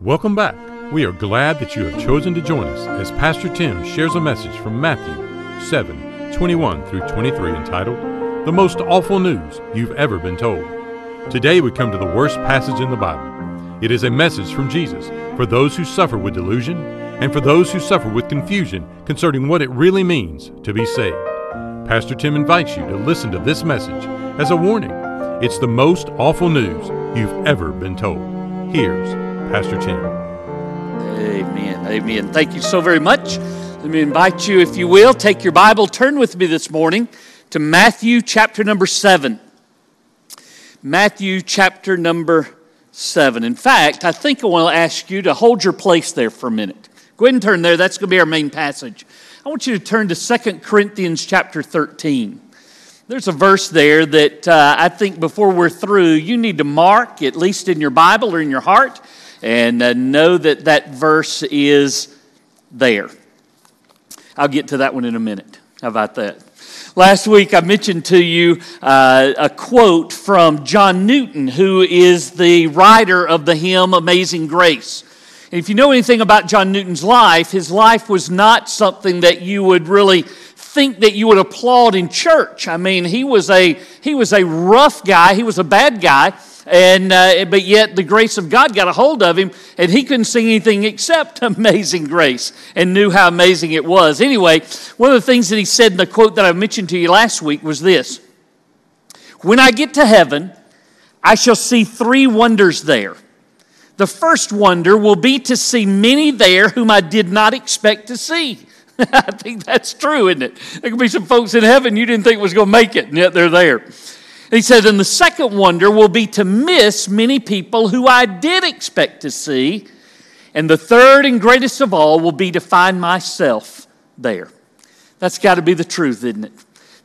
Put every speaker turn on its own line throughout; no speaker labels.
Welcome back. We are glad that you have chosen to join us as Pastor Tim shares a message from Matthew 7 21 through 23 entitled, The Most Awful News You've Ever Been Told. Today we come to the worst passage in the Bible. It is a message from Jesus for those who suffer with delusion and for those who suffer with confusion concerning what it really means to be saved. Pastor Tim invites you to listen to this message as a warning. It's the most awful news you've ever been told. Here's Pastor Tim.
Amen. Amen. Thank you so very much. Let me invite you, if you will, take your Bible, turn with me this morning to Matthew chapter number 7. Matthew chapter number 7. In fact, I think I want to ask you to hold your place there for a minute. Go ahead and turn there. That's going to be our main passage. I want you to turn to 2 Corinthians chapter 13. There's a verse there that uh, I think before we're through, you need to mark, at least in your Bible or in your heart and uh, know that that verse is there. I'll get to that one in a minute. How about that? Last week, I mentioned to you uh, a quote from John Newton, who is the writer of the hymn Amazing Grace. And if you know anything about John Newton's life, his life was not something that you would really think that you would applaud in church. I mean, he was a, he was a rough guy, he was a bad guy and uh, but yet the grace of God got a hold of him, and he couldn't sing anything except "Amazing Grace," and knew how amazing it was. Anyway, one of the things that he said in the quote that I mentioned to you last week was this: "When I get to heaven, I shall see three wonders there." The first wonder will be to see many there whom I did not expect to see. I think that's true, isn't it? There could be some folks in heaven you didn't think was going to make it, and yet they're there. He says, and the second wonder will be to miss many people who I did expect to see. And the third and greatest of all will be to find myself there. That's got to be the truth, isn't it?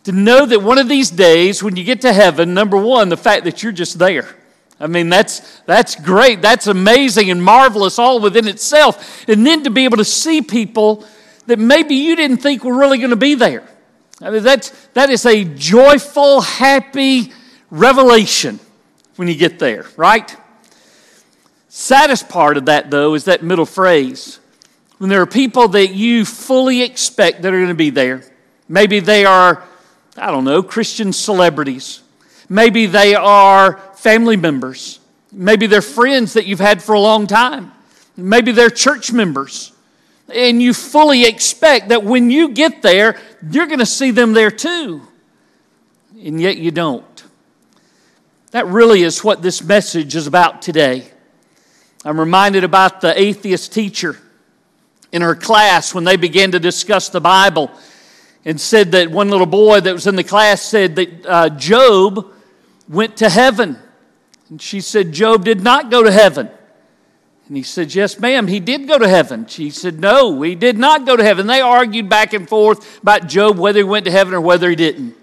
To know that one of these days, when you get to heaven, number one, the fact that you're just there. I mean, that's, that's great. That's amazing and marvelous all within itself. And then to be able to see people that maybe you didn't think were really going to be there. I mean, that's, that is a joyful, happy revelation when you get there, right? Saddest part of that, though, is that middle phrase. When there are people that you fully expect that are going to be there. Maybe they are, I don't know, Christian celebrities. Maybe they are family members. Maybe they're friends that you've had for a long time. Maybe they're church members and you fully expect that when you get there, you're going to see them there too. And yet you don't. That really is what this message is about today. I'm reminded about the atheist teacher in her class when they began to discuss the Bible and said that one little boy that was in the class said that uh, Job went to heaven. And she said, Job did not go to heaven. And he said, Yes, ma'am, he did go to heaven. She said, No, he did not go to heaven. They argued back and forth about Job, whether he went to heaven or whether he didn't.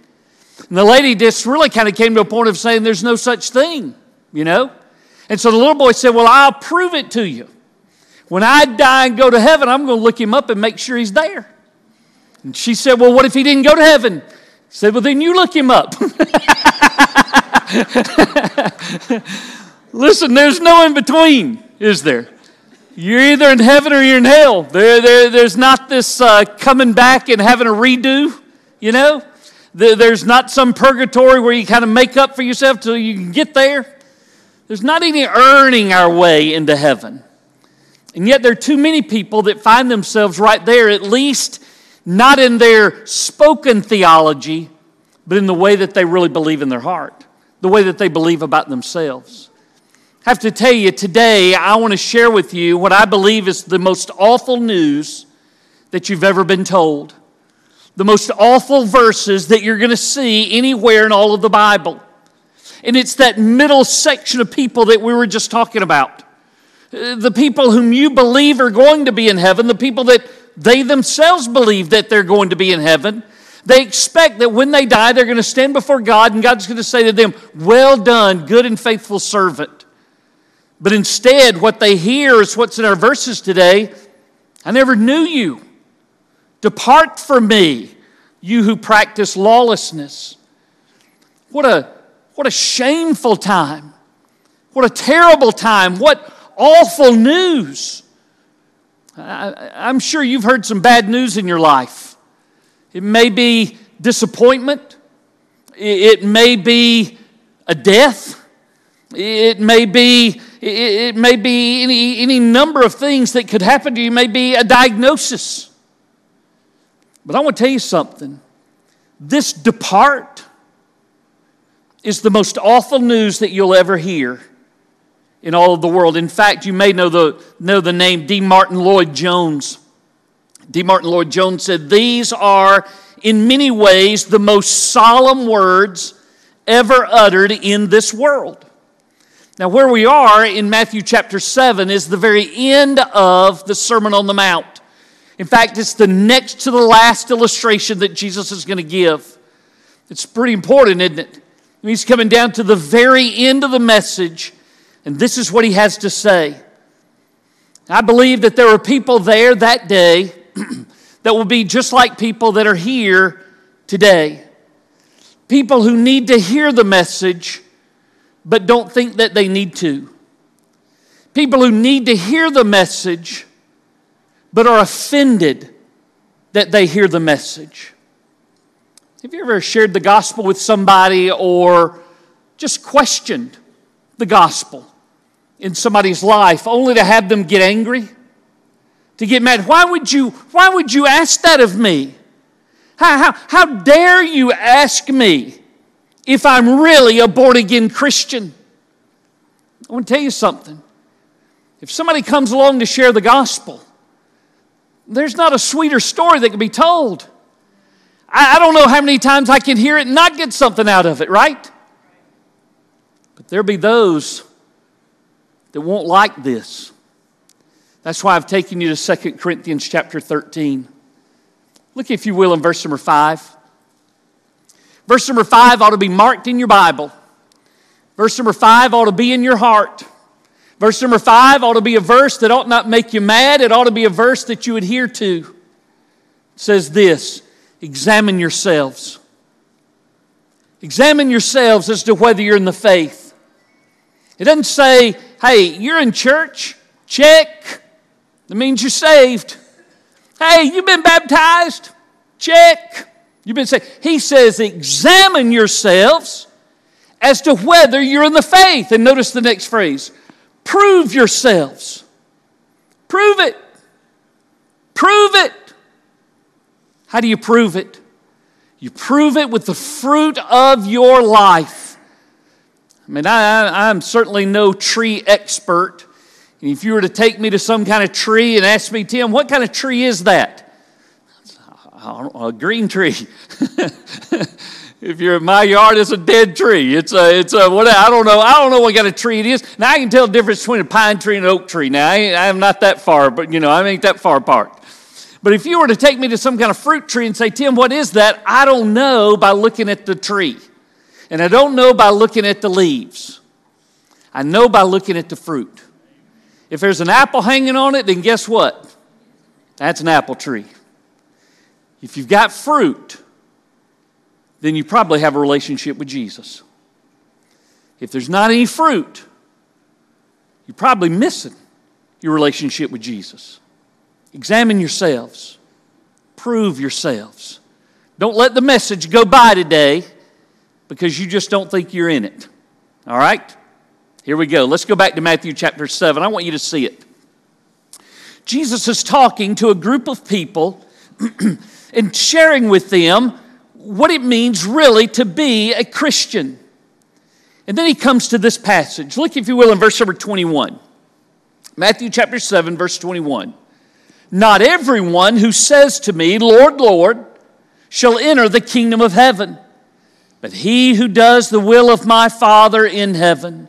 And the lady just really kind of came to a point of saying, There's no such thing, you know? And so the little boy said, Well, I'll prove it to you. When I die and go to heaven, I'm going to look him up and make sure he's there. And she said, Well, what if he didn't go to heaven? He said, Well, then you look him up. Listen, there's no in between is there? You're either in heaven or you're in hell. There, there, there's not this uh, coming back and having a redo, you know? There, there's not some purgatory where you kind of make up for yourself till you can get there. There's not any earning our way into heaven. And yet, there are too many people that find themselves right there, at least not in their spoken theology, but in the way that they really believe in their heart, the way that they believe about themselves. I have to tell you today, I want to share with you what I believe is the most awful news that you've ever been told. The most awful verses that you're going to see anywhere in all of the Bible. And it's that middle section of people that we were just talking about. Uh, the people whom you believe are going to be in heaven, the people that they themselves believe that they're going to be in heaven. They expect that when they die, they're going to stand before God and God's going to say to them, Well done, good and faithful servant. But instead, what they hear is what's in our verses today I never knew you. Depart from me, you who practice lawlessness. What a, what a shameful time. What a terrible time. What awful news. I, I'm sure you've heard some bad news in your life. It may be disappointment, it may be a death, it may be, it may be any, any number of things that could happen to you, it may be a diagnosis. But I want to tell you something. This depart is the most awful news that you'll ever hear in all of the world. In fact, you may know the, know the name D. Martyn Lloyd-Jones. D. Martyn Lloyd-Jones said, These are, in many ways, the most solemn words ever uttered in this world. Now, where we are in Matthew chapter 7 is the very end of the Sermon on the Mount. In fact, it's the next to the last illustration that Jesus is going to give. It's pretty important, isn't it? He's coming down to the very end of the message, and this is what he has to say. I believe that there are people there that day that will be just like people that are here today. People who need to hear the message, but don't think that they need to. People who need to hear the message, but are offended that they hear the message. Have you ever shared the gospel with somebody or just questioned the gospel in somebody's life only to have them get angry? To get mad? Why would you, why would you ask that of me? How, how, how dare you ask me if I'm really a born again Christian? I want to tell you something. If somebody comes along to share the gospel, there's not a sweeter story that can be told. I, I don't know how many times I can hear it and not get something out of it, right? But there'll be those that won't like this. That's why I've taken you to 2 Corinthians chapter 13. Look, if you will, in verse number 5. Verse number 5 ought to be marked in your Bible. Verse number 5 ought to be in your heart. Verse number 5 ought to be a verse that ought not make you mad. It ought to be a verse that you adhere to. It says this Examine yourselves. Examine yourselves as to whether you're in the faith. It doesn't say, hey, you're in church, check. That means you're saved. Hey, you've been baptized, check. You've been saved. He says, examine yourselves as to whether you're in the faith. And notice the next phrase prove yourselves. Prove it. Prove it. How do you prove it? You prove it with the fruit of your life. I mean, I, am certainly no tree expert. And if you were to take me to some kind of tree and ask me, Tim, what kind of tree is that? A green tree. if you're in my yard, it's a dead tree. It's a, it's a, what, I don't know. I don't know what kind of tree it is. Now I can tell the difference between a pine tree and an oak tree. Now I, am not that far, but you know, I ain't that far apart. But if you were to take me to some kind of fruit tree and say, Tim, what is that? I don't know by looking at the tree. And I don't know by looking at the leaves. I know by looking at the fruit. If there's an apple hanging on it, then guess what? That's an apple tree. If you've got fruit, then you probably have a relationship with Jesus. If there's not any fruit, you're probably missing your relationship with Jesus. Examine yourselves, prove yourselves. Don't let the message go by today because you just don't think you're in it. All right? Here we go. Let's go back to Matthew chapter 7. I want you to see it. Jesus is talking to a group of people and sharing with them what it means really to be a Christian. And then he comes to this passage. Look, if you will, in verse number 21. Matthew chapter 7, verse 21. Not everyone who says to me, Lord, Lord, shall enter the kingdom of heaven, but he who does the will of my Father in heaven.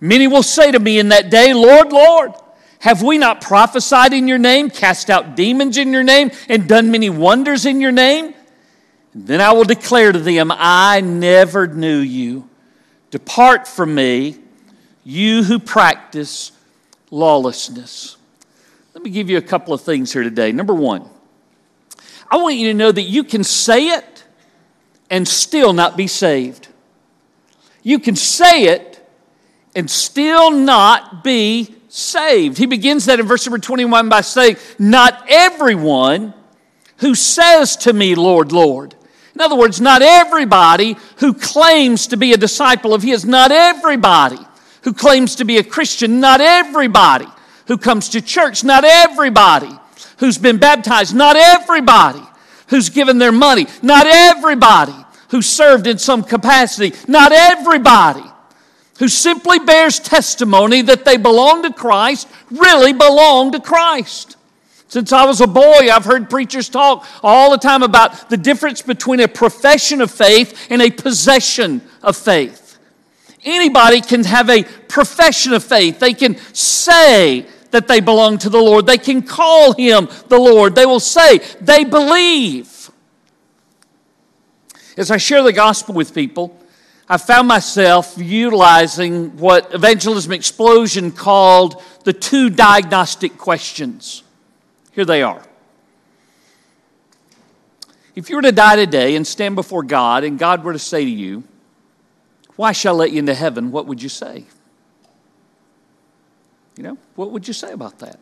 Many will say to me in that day, Lord, Lord, have we not prophesied in your name, cast out demons in your name, and done many wonders in your name? Then I will declare to them, I never knew you. Depart from me, you who practice lawlessness. Let me give you a couple of things here today. Number one, I want you to know that you can say it and still not be saved. You can say it and still not be saved. He begins that in verse number 21 by saying, Not everyone who says to me, Lord, Lord. In other words, not everybody who claims to be a disciple of His, not everybody who claims to be a Christian, not everybody who comes to church, not everybody who's been baptized, not everybody who's given their money, not everybody who served in some capacity, not everybody who simply bears testimony that they belong to Christ really belong to Christ. Since I was a boy, I've heard preachers talk all the time about the difference between a profession of faith and a possession of faith. Anybody can have a profession of faith. They can say that they belong to the Lord. They can call him the Lord. They will say they believe. As I share the gospel with people, I found myself utilizing what Evangelism Explosion called the two diagnostic questions. Here they are. If you were to die today and stand before God, and God were to say to you, Why shall I let you into heaven? What would you say? You know, what would you say about that?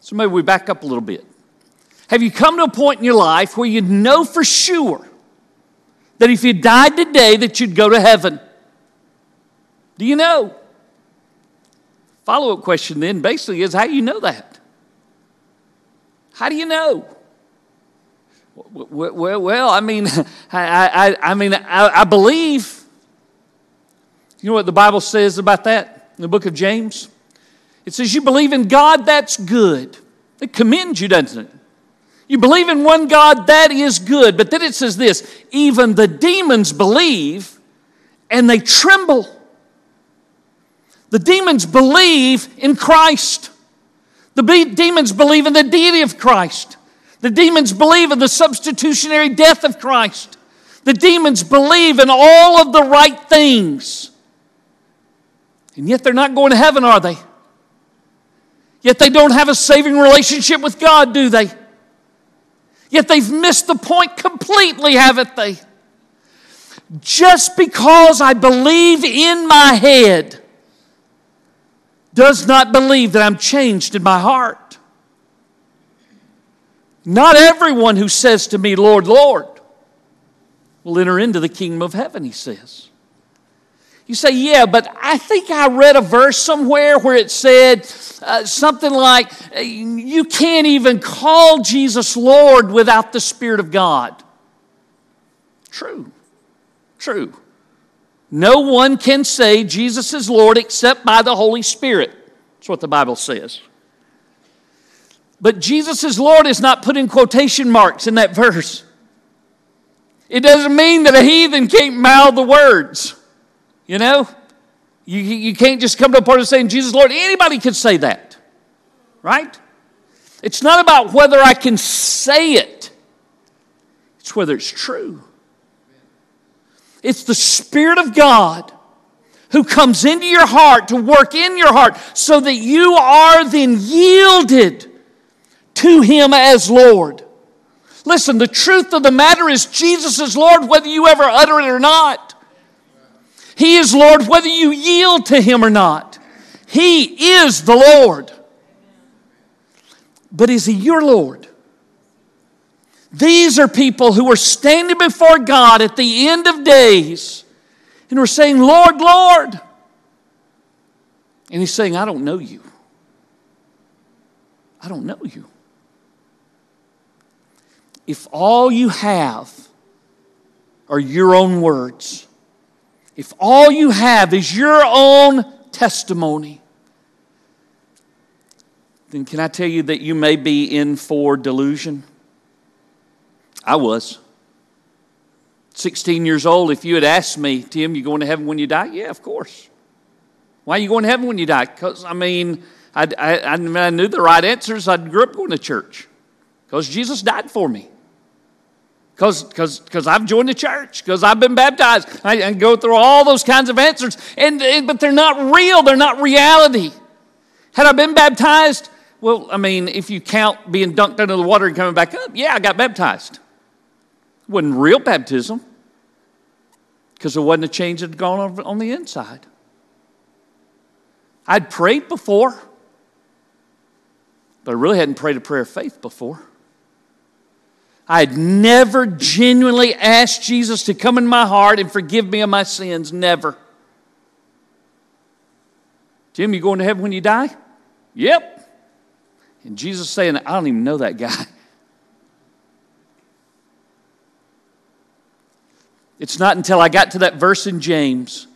So maybe we back up a little bit. Have you come to a point in your life where you know for sure that if you died today that you'd go to heaven? Do you know? Follow-up question then basically is how do you know that? How do you know? Well, well I mean, I, I, I mean, I, I believe. You know what the Bible says about that in the book of James? It says, You believe in God, that's good. It commends you, doesn't it? You believe in one God, that is good. But then it says this even the demons believe and they tremble. The demons believe in Christ. The demons believe in the deity of Christ. The demons believe in the substitutionary death of Christ. The demons believe in all of the right things. And yet they're not going to heaven, are they? Yet they don't have a saving relationship with God, do they? Yet they've missed the point completely, haven't they? Just because I believe in my head does not believe that I'm changed in my heart. Not everyone who says to me, Lord, Lord, will enter into the kingdom of heaven, he says. You say, yeah, but I think I read a verse somewhere where it said uh, something like, you can't even call Jesus Lord without the Spirit of God. True. True. No one can say Jesus is Lord except by the Holy Spirit. That's what the Bible says. But Jesus is Lord is not put in quotation marks in that verse. It doesn't mean that a heathen can't mouth the words. You know? You, you can't just come to a point of saying, Jesus, Lord. Anybody can say that, right? It's not about whether I can say it, it's whether it's true. It's the Spirit of God who comes into your heart to work in your heart so that you are then yielded to Him as Lord. Listen, the truth of the matter is Jesus is Lord whether you ever utter it or not. He is Lord whether you yield to Him or not. He is the Lord. But is He your Lord? These are people who are standing before God at the end of days and are saying, Lord, Lord. And He's saying, I don't know you. I don't know you. If all you have are your own words, if all you have is your own testimony, then can I tell you that you may be in for delusion? I was. 16 years old, if you had asked me, Tim, you going to heaven when you die? Yeah, of course. Why are you going to heaven when you die? Because, I mean, I, I, I, knew the right answers. I grew up going to church because Jesus died for me because I've joined the church, because I've been baptized. I, I, go through all those kinds of answers, and, and, but they're not real, they're not reality. Had I been baptized? Well, I mean, if you count being dunked under the water and coming back up, yeah, I got baptized. Wasn't real baptism because there wasn't a change that had gone on, on the inside. I'd prayed before. But I really hadn't prayed a prayer of faith before. I had never genuinely asked Jesus to come in my heart and forgive me of my sins. Never. Jim, you going to heaven when you die? Yep. And Jesus saying, I don't even know that guy. It's not until I got to that verse in James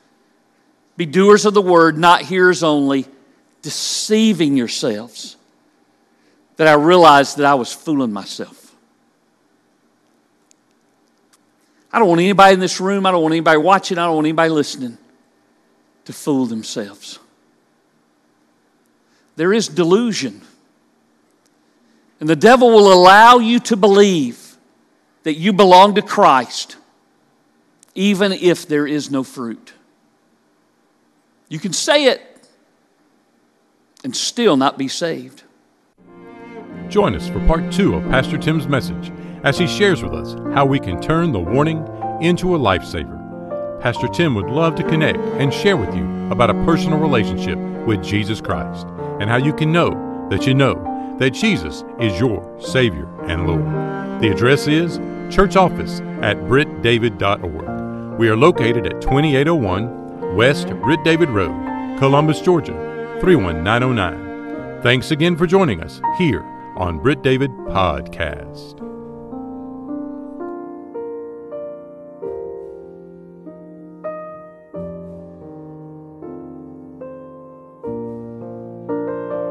be doers of the word, not hearers only, deceiving yourselves, that I realized that I was fooling myself. I don't want anybody in this room, I don't want anybody watching, I don't want anybody listening to fool themselves. There is delusion. And the devil will allow you to believe that you belong to Christ, even if there is no fruit. You can say it and still not be saved.
Join us for part two of Pastor Tim's message as he shares with us how we can turn the warning into a lifesaver. Pastor Tim would love to connect and share with you about a personal relationship with Jesus Christ and how you can know that you know that Jesus is your Savior and Lord. The address is church office at brittdavid.org. We are located at 2801 West Britt David Road, Columbus, Georgia 31909. Thanks again for joining us here on Britt David Podcast.